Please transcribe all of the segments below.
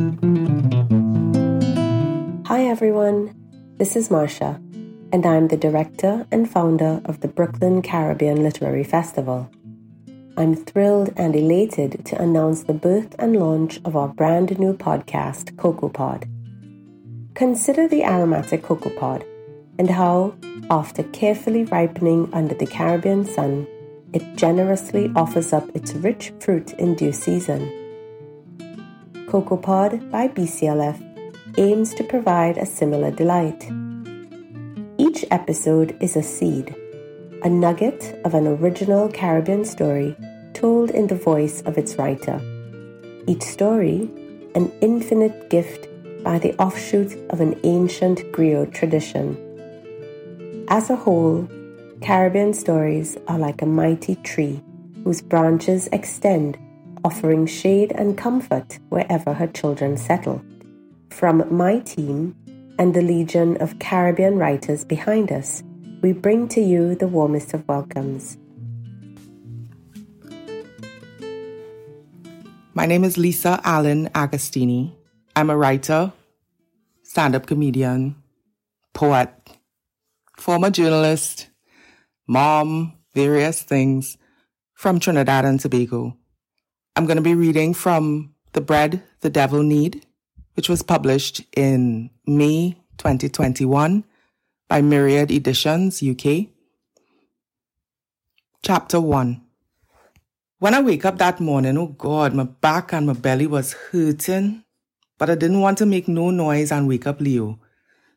Hi everyone, this is Marsha, and I'm the director and founder of the Brooklyn Caribbean Literary Festival. I'm thrilled and elated to announce the birth and launch of our brand new podcast, Cocoa Pod. Consider the aromatic cocoa pod and how, after carefully ripening under the Caribbean sun, it generously offers up its rich fruit in due season. Cocoa Pod by BCLF aims to provide a similar delight. Each episode is a seed, a nugget of an original Caribbean story told in the voice of its writer. Each story, an infinite gift by the offshoot of an ancient griot tradition. As a whole, Caribbean stories are like a mighty tree whose branches extend, offering shade and comfort wherever her children settle. From my team and the legion of Caribbean writers behind us, we bring to you the warmest of welcomes. My name is Lisa Allen Agostini. I'm a writer, stand up comedian, poet, former journalist, mom, various things from Trinidad and Tobago. I'm going to be reading from The Bread the Devil Knead, which was published in May 2021 by Myriad Editions UK. Chapter 1 When I wake up that morning, oh God, my back and my belly was hurting, but I didn't want to make no noise and wake up Leo.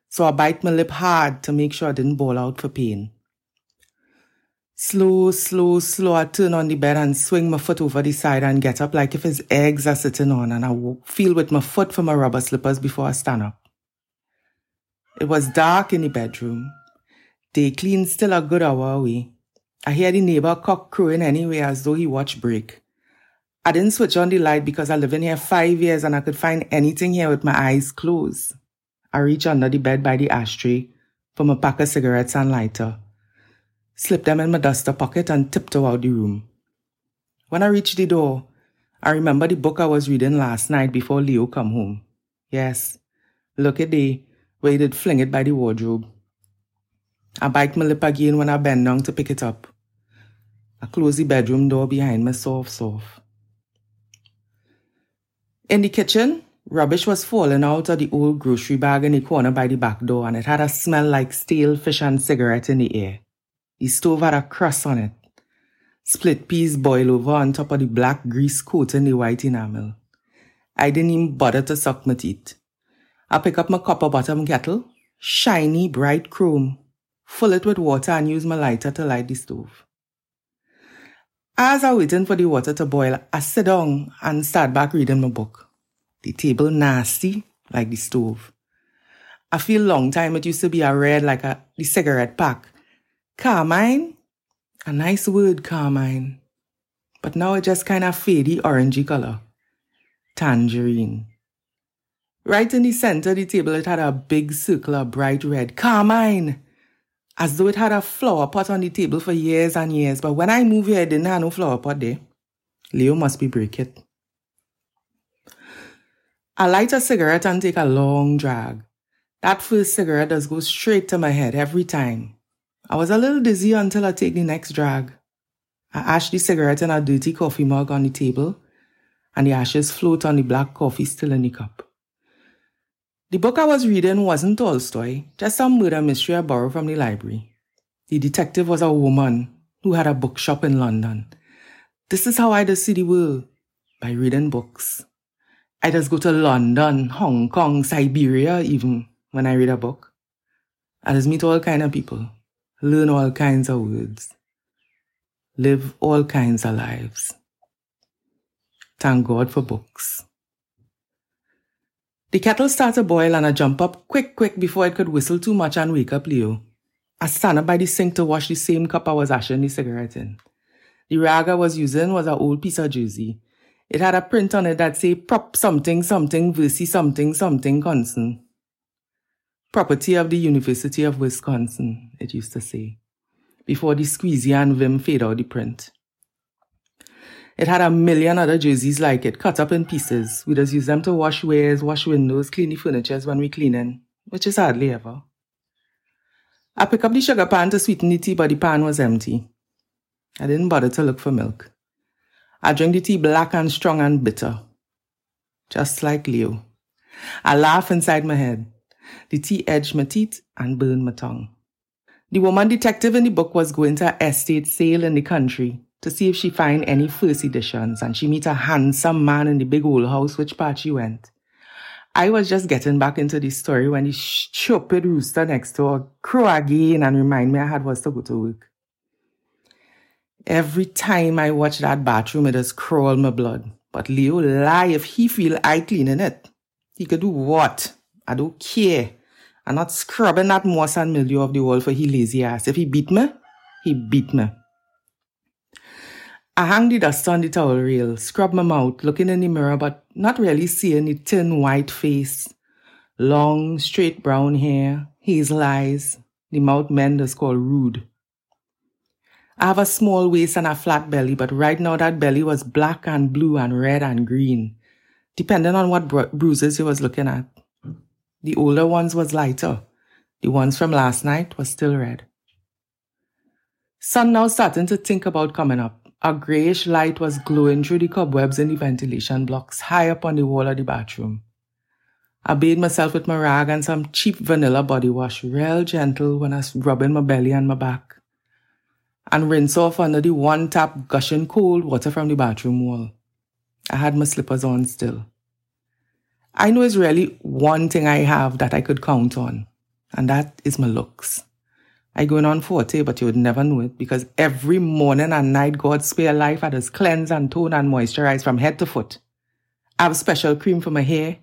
So I bite my lip hard to make sure I didn't bawl out for pain. Slow, slow, slow, I turn on the bed and swing my foot over the side and get up like if his eggs are sitting on and I feel with my foot for my rubber slippers before I stand up. It was dark in the bedroom. Day clean still a good hour away. I hear the neighbor cock crowing anyway as though he watched break. I didn't switch on the light because I live in here five years and I could find anything here with my eyes closed. I reach under the bed by the ashtray for my pack of cigarettes and lighter slip them in my duster pocket, and tiptoed out the room. When I reached the door, I remember the book I was reading last night before Leo come home. Yes, look at the where he did fling it by the wardrobe. I bite my lip again when I bend down to pick it up. I close the bedroom door behind me soft, soft. In the kitchen, rubbish was falling out of the old grocery bag in the corner by the back door, and it had a smell like stale fish and cigarette in the air. The stove had a crust on it. Split peas boil over on top of the black grease coat and the white enamel. I didn't even bother to suck my teeth. I pick up my copper bottom kettle, shiny, bright chrome, fill it with water and use my lighter to light the stove. As I waiting for the water to boil, I sit down and start back reading my book. The table nasty, like the stove. I feel long time it used to be a red like a the cigarette pack Carmine? A nice word, carmine. But now it just kind of fadey orangey color. Tangerine. Right in the center of the table, it had a big circle of bright red. Carmine! As though it had a flower pot on the table for years and years. But when I moved here, it didn't have no flower pot there. Leo must be break it. I light a cigarette and take a long drag. That first cigarette does go straight to my head every time. I was a little dizzy until I take the next drag. I ash the cigarette in a dirty coffee mug on the table, and the ashes float on the black coffee still in the cup. The book I was reading wasn't Tolstoy, just some murder mystery I borrowed from the library. The detective was a woman who had a bookshop in London. This is how I just see the world, by reading books. I just go to London, Hong Kong, Siberia even, when I read a book. I just meet all kind of people learn all kinds of words, live all kinds of lives. Thank God for books. The kettle starts to boil and I jump up quick, quick before it could whistle too much and wake up Leo. I stand up by the sink to wash the same cup I was ashing the cigarette in. The rag I was using was an old piece of jersey. It had a print on it that say prop something something versus something something constant property of the University of Wisconsin, it used to say, before the squeezy and vim fade out the print. It had a million other jerseys like it, cut up in pieces. We just use them to wash wares, wash windows, clean the furniture when we cleaning, which is hardly ever. I pick up the sugar pan to sweeten the tea, but the pan was empty. I didn't bother to look for milk. I drank the tea black and strong and bitter. Just like Leo. I laugh inside my head. The tea edged my teeth and burned my tongue. The woman detective in the book was going to an estate sale in the country to see if she find any first editions and she meet a handsome man in the big old house which part she went. I was just getting back into the story when the stupid rooster next door crow again and remind me I had was to go to work. Every time I watch that bathroom, it just crawl my blood. But Leo lie if he feel I cleaning it. He could do what? I don't care. I'm not scrubbing that moss and mildew of the wall for he lazy ass. If he beat me, he beat me. I hang the dust on the towel rail, scrub my mouth, looking in the mirror, but not really seeing the thin white face. Long, straight brown hair, hazel eyes, the mouth men is called rude. I have a small waist and a flat belly, but right now that belly was black and blue and red and green, depending on what bru- bruises you was looking at. The older ones was lighter. The ones from last night was still red. Sun now starting to think about coming up. A grayish light was glowing through the cobwebs in the ventilation blocks high up on the wall of the bathroom. I bathed myself with my rag and some cheap vanilla body wash, real gentle when I was rubbing my belly and my back, and rinse off under the one tap gushing cold water from the bathroom wall. I had my slippers on still. I know it's really one thing I have that I could count on, and that is my looks. I going on 40, but you would never know it because every morning and night God's spare life I just cleanse and tone and moisturize from head to foot. I have special cream for my hair,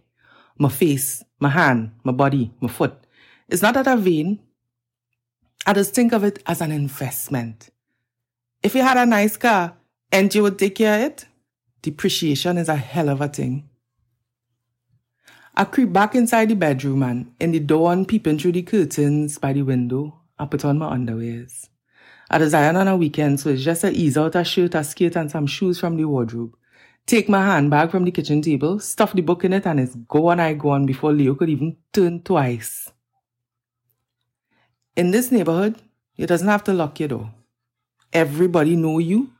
my face, my hand, my body, my foot. It's not that I'm vain. I just think of it as an investment. If you had a nice car and you would take care of it, depreciation is a hell of a thing. I creep back inside the bedroom and in the dawn peeping through the curtains by the window, I put on my underwears. I design on a weekend, so it's just a ease out a shirt, a skirt, and some shoes from the wardrobe. Take my handbag from the kitchen table, stuff the book in it, and it's go and I go on before Leo could even turn twice. In this neighborhood, you doesn't have to lock your door. Everybody know you,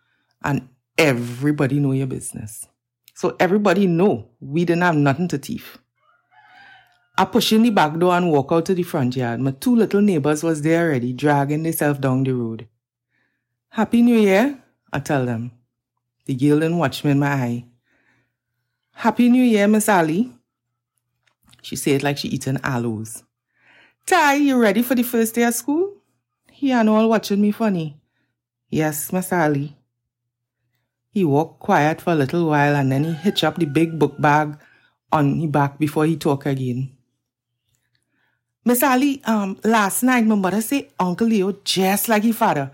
and everybody know your business. So everybody know we didn't have nothing to thief. I push in the back door and walk out to the front yard. My two little neighbors was there already, dragging themselves down the road. Happy New Year, I tell them. The girl then my eye. Happy New Year, Miss Ali. She said like she eating aloes. Ty, you ready for the first day of school? He and all watching me funny. Yes, Miss Ali. He walked quiet for a little while and then he hitch up the big book bag on his back before he talk again. Miss Ali, um, last night my mother say Uncle Leo just like his father.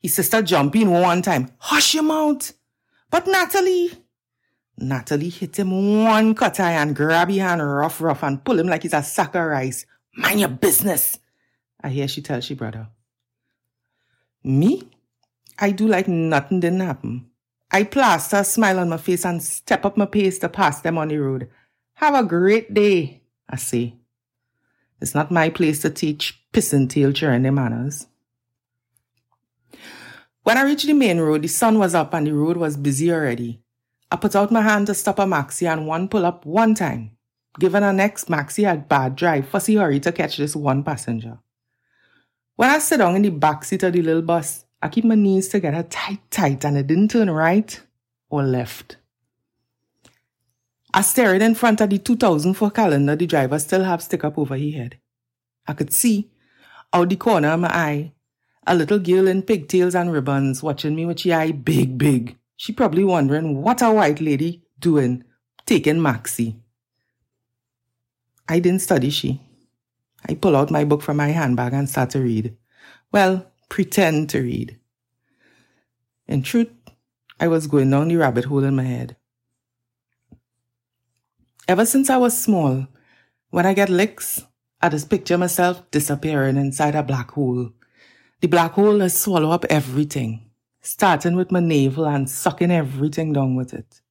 His sister jump in one time. Hush your mouth. But Natalie, Natalie hit him one cut eye and grab his hand rough rough and pull him like he's a sack of rice. Mind your business. I hear she tell she brother. Me? I do like nothing didn't happen. I plaster a smile on my face and step up my pace to pass them on the road. Have a great day, I say. It's not my place to teach piss and tail journey manners. When I reached the main road, the sun was up and the road was busy already. I put out my hand to stop a maxi and one pull up one time. Given a next maxi had bad drive, fussy hurry to catch this one passenger. When I sit down in the back seat of the little bus, I keep my knees together tight, tight, and it didn't turn right or left. I stared in front of the 2004 calendar the driver still have stick up over his head. I could see, out the corner of my eye, a little girl in pigtails and ribbons watching me with she eye big, big. She probably wondering what a white lady doing taking Maxie. I didn't study she. I pull out my book from my handbag and start to read. Well, pretend to read. In truth, I was going down the rabbit hole in my head. Ever since I was small, when I get licks, I just picture myself disappearing inside a black hole. The black hole has swallow up everything. starting with my navel and sucking everything down with it.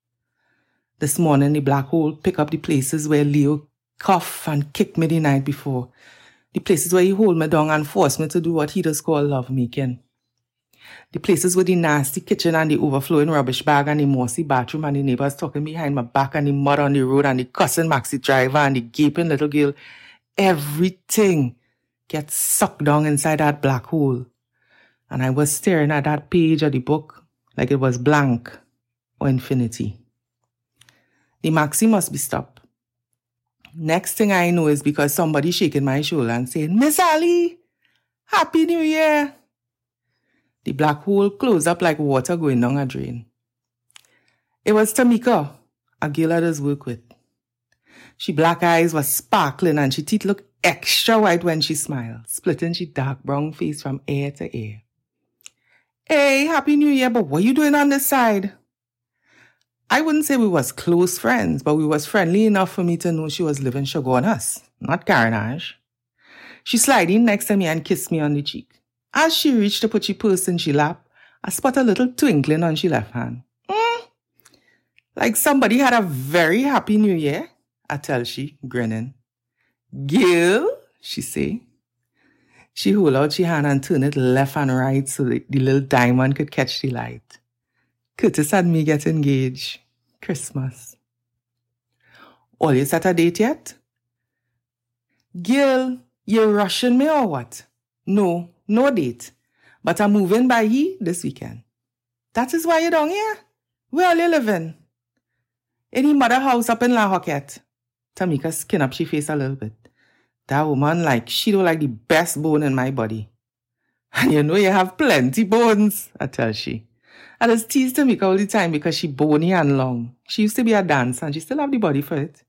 This morning, the black hole pick up the places where Leo cough and kick me the night before. The places where he hold me down and force me to do what he does call love making. The places with the nasty kitchen and the overflowing rubbish bag and the mossy bathroom and the neighbors talking behind my back and the mud on the road and the cussing maxi driver and the gaping little girl. Everything gets sucked down inside that black hole. And I was staring at that page of the book like it was blank or infinity. The maxi must be stopped. Next thing I know is because somebody shaking my shoulder and saying, Miss Ali, Happy New Year. The black hole closed up like water going down a drain. It was Tamika, a girl I does work with. She black eyes was sparkling and she teeth looked extra white when she smiled, splitting she dark brown face from ear to ear. Hey, Happy New Year, but what you doing on this side? I wouldn't say we was close friends, but we was friendly enough for me to know she was living Chaguaramas, not Carenage. She slid in next to me and kissed me on the cheek. As she reached to put she purse in she lap, I spot a little twinkling on she left hand. Mm, like somebody had a very happy new year, I tell she, grinning. Gil, she say. She hold out she hand and turn it left and right so the, the little diamond could catch the light. Curtis and me get engaged. Christmas. All you set a date yet? Gil, you rushing me or what? No, no date. But I'm moving by ye this weekend. That is why you're down here? Where are you living? Any mother house up in La Horquetta? Tamika skin up she face a little bit. That woman like she don't like the best bone in my body. And you know you have plenty bones, I tell she. I just tease Tamika all the time because she bony and long. She used to be a dancer and she still have the body for it.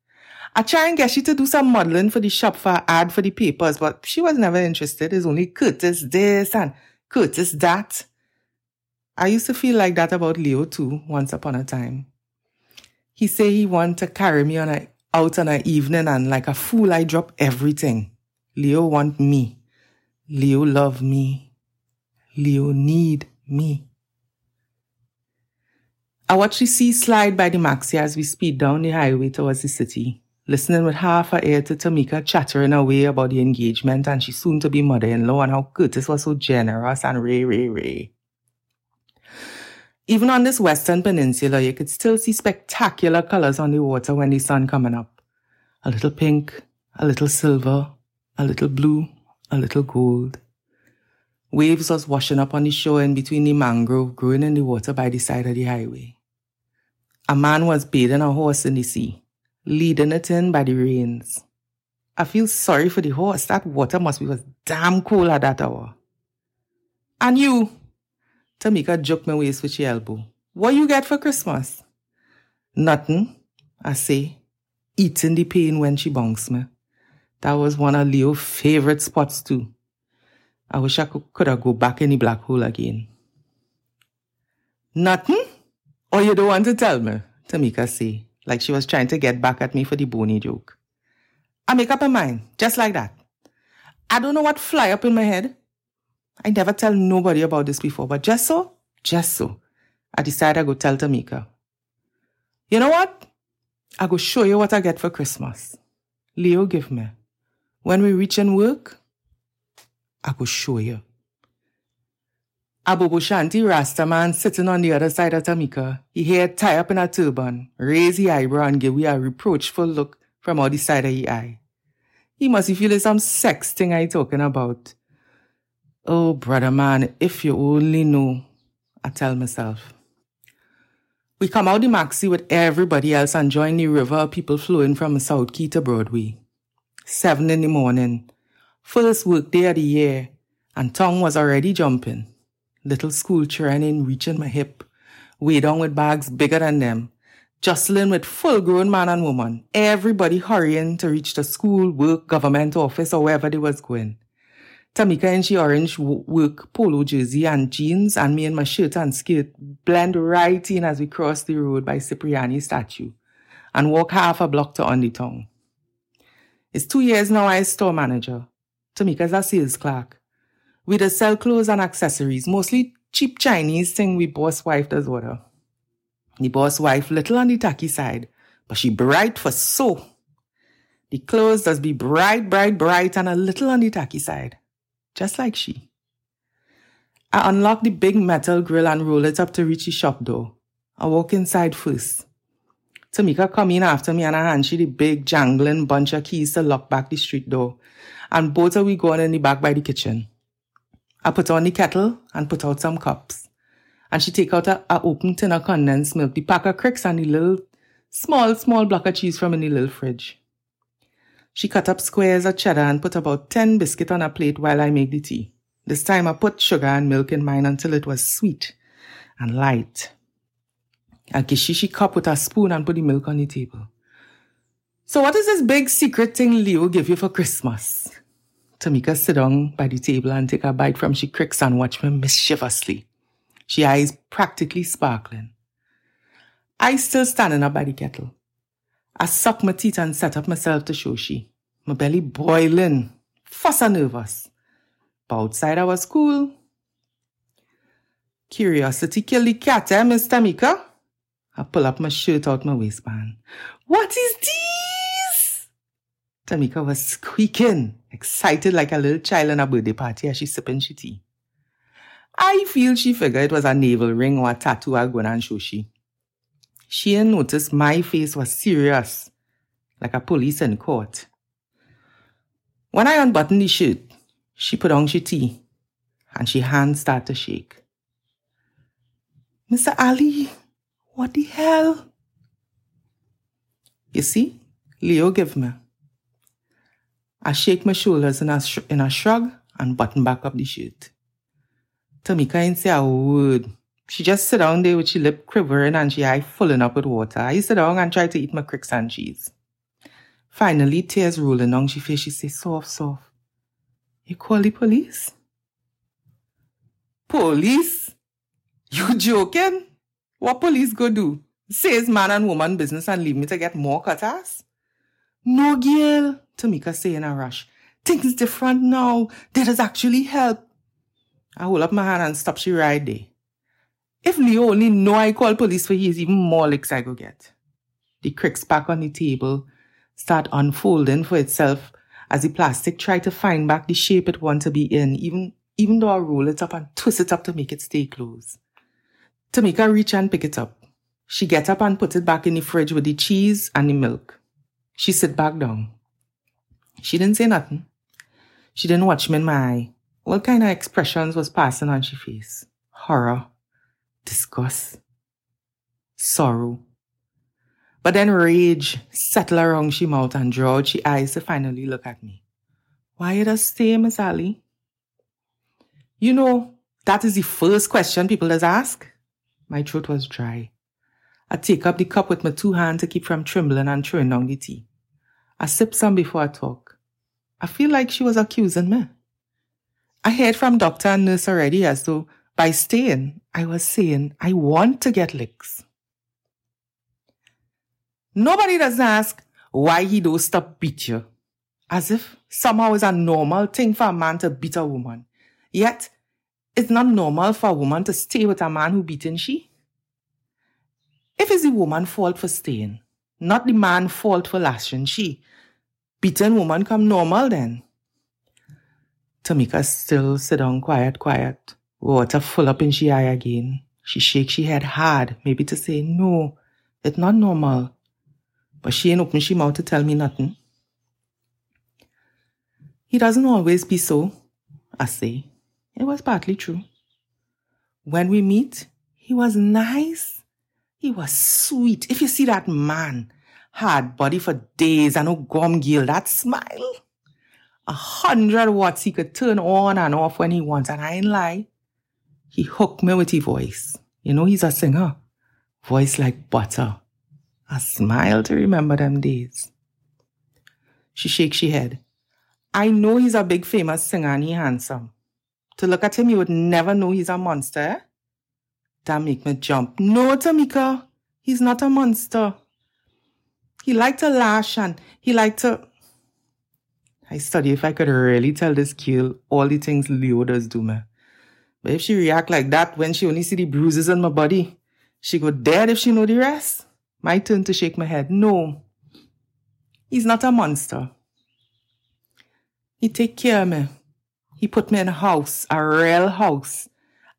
I try and get she to do some modeling for the shop for ad for the papers, but she was never interested. It's only Curtis this and Curtis that. I used to feel like that about Leo too, once upon a time. He say he want to carry me on a, out on an evening and like a fool I drop everything. Leo want me. Leo love me. Leo need me. I watch the sea slide by the maxi as we speed down the highway towards the city, listening with half her ear to Tamika chattering away about the engagement and she soon to be mother-in-law and how Curtis was so generous and ray, ray, ray. Even on this western peninsula, you could still see spectacular colors on the water when the sun coming up. A little pink, a little silver, a little blue, a little gold. Waves was washing up on the shore in between the mangrove growing in the water by the side of the highway. A man was bathing a horse in the sea, leading it in by the reins. I feel sorry for the horse. That water must be was damn cool at that hour. And you, Tamika jerked my waist with her elbow. What you get for Christmas? Nothing, I say, eating the pain when she bonks me. That was one of Leo's favorite spots too. I wish I could, could have go back in the black hole again. Nothing? Or you don't want to tell me, Tamika say, like she was trying to get back at me for the bony joke. I make up my mind, just like that. I don't know what fly up in my head. I never tell nobody about this before, but just so, just so, I decided I go tell Tamika. You know what? I go show you what I get for Christmas. Leo give me. When we reach in work, I go show you. A Bobo Shanti Rastaman sitting on the other side of Tamika, he hair tie up in a turban, raise his eyebrow and give we a reproachful look from all the side of his eye. He must be feeling some sex thing I talking about. Oh, brother man, if you only know, I tell myself. We come out the maxi with everybody else and join the river of people flowing from South Quay to Broadway. Seven in the morning. First work day of the year, and tongue was already jumping little school children reaching my hip, way down with bags bigger than them, jostling with full grown man and woman, everybody hurrying to reach the school, work, government office, or wherever they was going. Tamika in she orange work polo jersey and jeans, and me in my shirt and skirt blend right in as we cross the road by Cipriani statue and walk half a block to on the tongue. It's two years now I store manager. Tamika's a sales clerk. We just sell clothes and accessories, mostly cheap Chinese thing we boss wife does order. The boss wife little on the tacky side, but she bright for so. The clothes does be bright, bright, bright and a little on the tacky side. Just like she. I unlock the big metal grill and roll it up to reach the shop door. I walk inside first. Tamika come in after me and I hand she the big jangling bunch of keys to lock back the street door. And both of we going in the back by the kitchen. I put on the kettle and put out some cups. And she take out a, a open tin of condensed milk, the pack of Crix and the little small, small block of cheese from in the little fridge. She cut up squares of cheddar and put about 10 biscuit on a plate while I make the tea. This time I put sugar and milk in mine until it was sweet and light. I she cup with a spoon and put the milk on the table. So what is this big secret thing Leo give you for Christmas? Tamika sit down by the table and take a bite from she Crix and watch me mischievously. She eyes practically sparkling. I still standing up by the kettle. I suck my teeth and set up myself to show she. My belly boiling, fuss and nervous. But outside I was cool. Curiosity kill the cat, eh, Miss Tamika? I pull up my shirt out my waistband. What is this? Tamika was squeaking, excited like a little child in a birthday party as she sipping she tea. I feel she figured it was a navel ring or a tattoo I going and show she. She had noticed my face was serious, like a police in court. When I unbuttoned the shirt, she put on she tea, and she hands started to shake. Mr. Ali, what the hell? You see, Leo give me. I shake my shoulders in a, sh- in a shrug and button back up the shirt. Tamika ain't say a word. She just sit down there with she lip quivering and she eye filling up with water. I sit down and try to eat my Crix and cheese. Finally, tears rolling down she face. She say, soft, soft. You call the police? Police? You joking? What police go do? Says man and woman business and leave me to get more cutters? No, girl, Tamika say in a rush. Things different now. That has actually help. I hold up my hand and stop she right there. If Leo only know I call police for years, even more licks I go get. The Crix back on the table start unfolding for itself as the plastic try to find back the shape it want to be in, even, even though I roll it up and twist it up to make it stay close. Tamika reach and pick it up. She get up and put it back in the fridge with the cheese and the milk. She sit back down. She didn't say nothing. She didn't watch me in my eye. What kind of expressions was passing on she face? Horror, disgust, sorrow. But then rage settled around she mouth and draw she eyes to finally look at me. Why you just stay, Miss Ali? You know, that is the first question people does ask. My throat was dry. I take up the cup with my two hands to keep from trembling and throwing down the tea. I sip some before I talk. I feel like she was accusing me. I heard from doctor and nurse already as though by staying, I was saying I want to get licks. Nobody doesn't ask why he don't stop beat you. As if somehow it's a normal thing for a man to beat a woman. Yet it's not normal for a woman to stay with a man who beaten she. If it's the woman fault for staying, not the man fault for lashing she, beaten woman come normal then. Tamika still sit down quiet, quiet, water full up in she eye again. She shake she head hard, maybe to say, no, it's not normal. But she ain't open she mouth to tell me nothing. He doesn't always be so, I say. It was partly true. When we meet, he was nice. He was sweet. If you see that man, hard body for days and no gum gill, that smile. A hundred watts he could turn on and off when he wants, and I ain't lie. He hooked me with his voice. You know he's a singer. Voice like butter. A smile to remember them days. She shakes she head. I know he's a big famous singer and he handsome. To look at him, you would never know he's a monster. That make me jump. No, Tamika, he's not a monster. He like to lash and he like to... I study if I could really tell this girl all the things Leo does do me. But if she react like that when she only see the bruises on my body, she go dead if she know the rest. My turn to shake my head. No. He's not a monster. He take care of me. He put me in a house, a real house.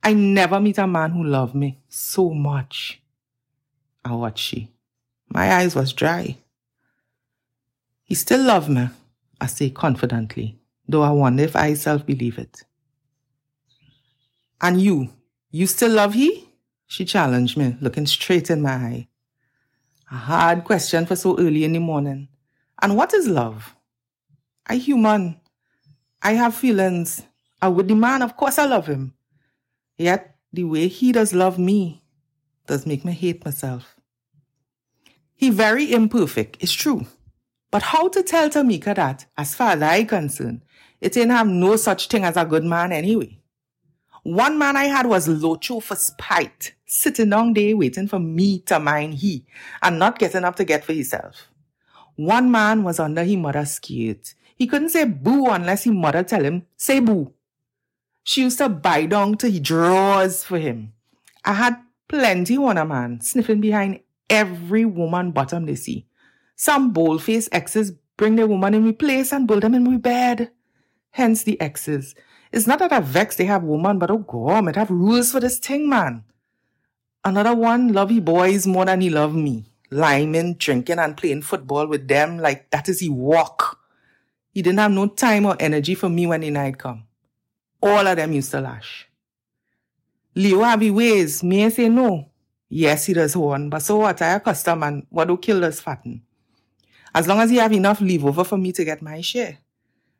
I never meet a man who love me so much. I watch she. My eyes was dry. He still love me, I say confidently, though I wonder if I self believe it. And you, you still love he? She challenged me, looking straight in my eye. A hard question for so early in the morning. And what is love? I human. I have feelings. I would demand, of course I love him. Yet the way he does love me does make me hate myself. He very imperfect, it's true. But how to tell Tamika that, as far as I concerned, it ain't have no such thing as a good man anyway. One man I had was Locho for spite, sitting down there waiting for me to mind he, and not getting up to get for himself. One man was under his mother's skirt. He couldn't say boo unless his mother tell him, say boo. She used to buy down to he drawers for him. I had plenty on a man, sniffing behind every woman bottom they see. Some bold-faced exes bring their woman in my place and build them in my bed. Hence the exes. It's not that I vex they have woman, but oh god, have rules for this thing, man. Another one love boys more than he love me. Liming, drinking, and playing football with them like that is he walk. He didn't have no time or energy for me when the night come. All of them used to lash. Leo have ways. Me I say no. Yes, he does one, but so what? I a custom and what do kill us fatten? As long as he have enough leave over for me to get my share.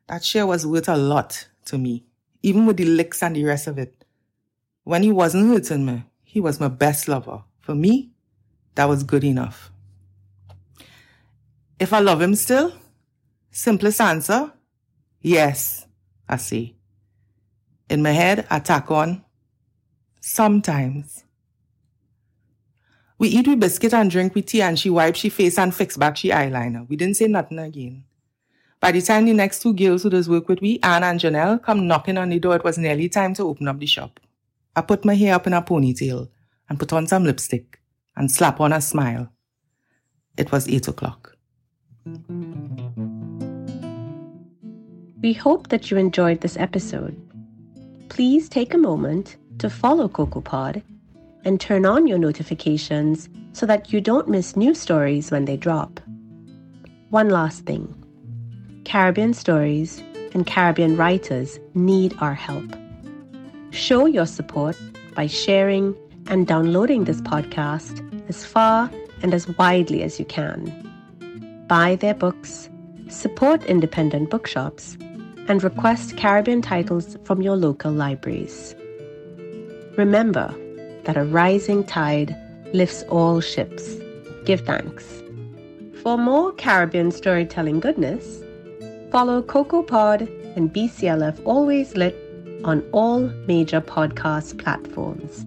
That share was worth a lot to me even with the licks and the rest of it. When he wasn't hurting me, he was my best lover. For me, that was good enough. If I love him still, simplest answer, yes, I say. In my head, I tack on, sometimes. We eat with biscuit and drink with tea and she wipe she face and fix back she eyeliner. We didn't say nothing again. By the time the next two girls who does work with me, Anne and Janelle, come knocking on the door, it was nearly time to open up the shop. I put my hair up in a ponytail and put on some lipstick and slap on a smile. It was eight o'clock. We hope that you enjoyed this episode. Please take a moment to follow CocoaPod and turn on your notifications so that you don't miss new stories when they drop. One last thing. Caribbean stories and Caribbean writers need our help. Show your support by sharing and downloading this podcast as far and as widely as you can. Buy their books, support independent bookshops, and request Caribbean titles from your local libraries. Remember that a rising tide lifts all ships. Give thanks. For more Caribbean storytelling goodness, Follow CocoaPod and BCLF Always Lit on all major podcast platforms.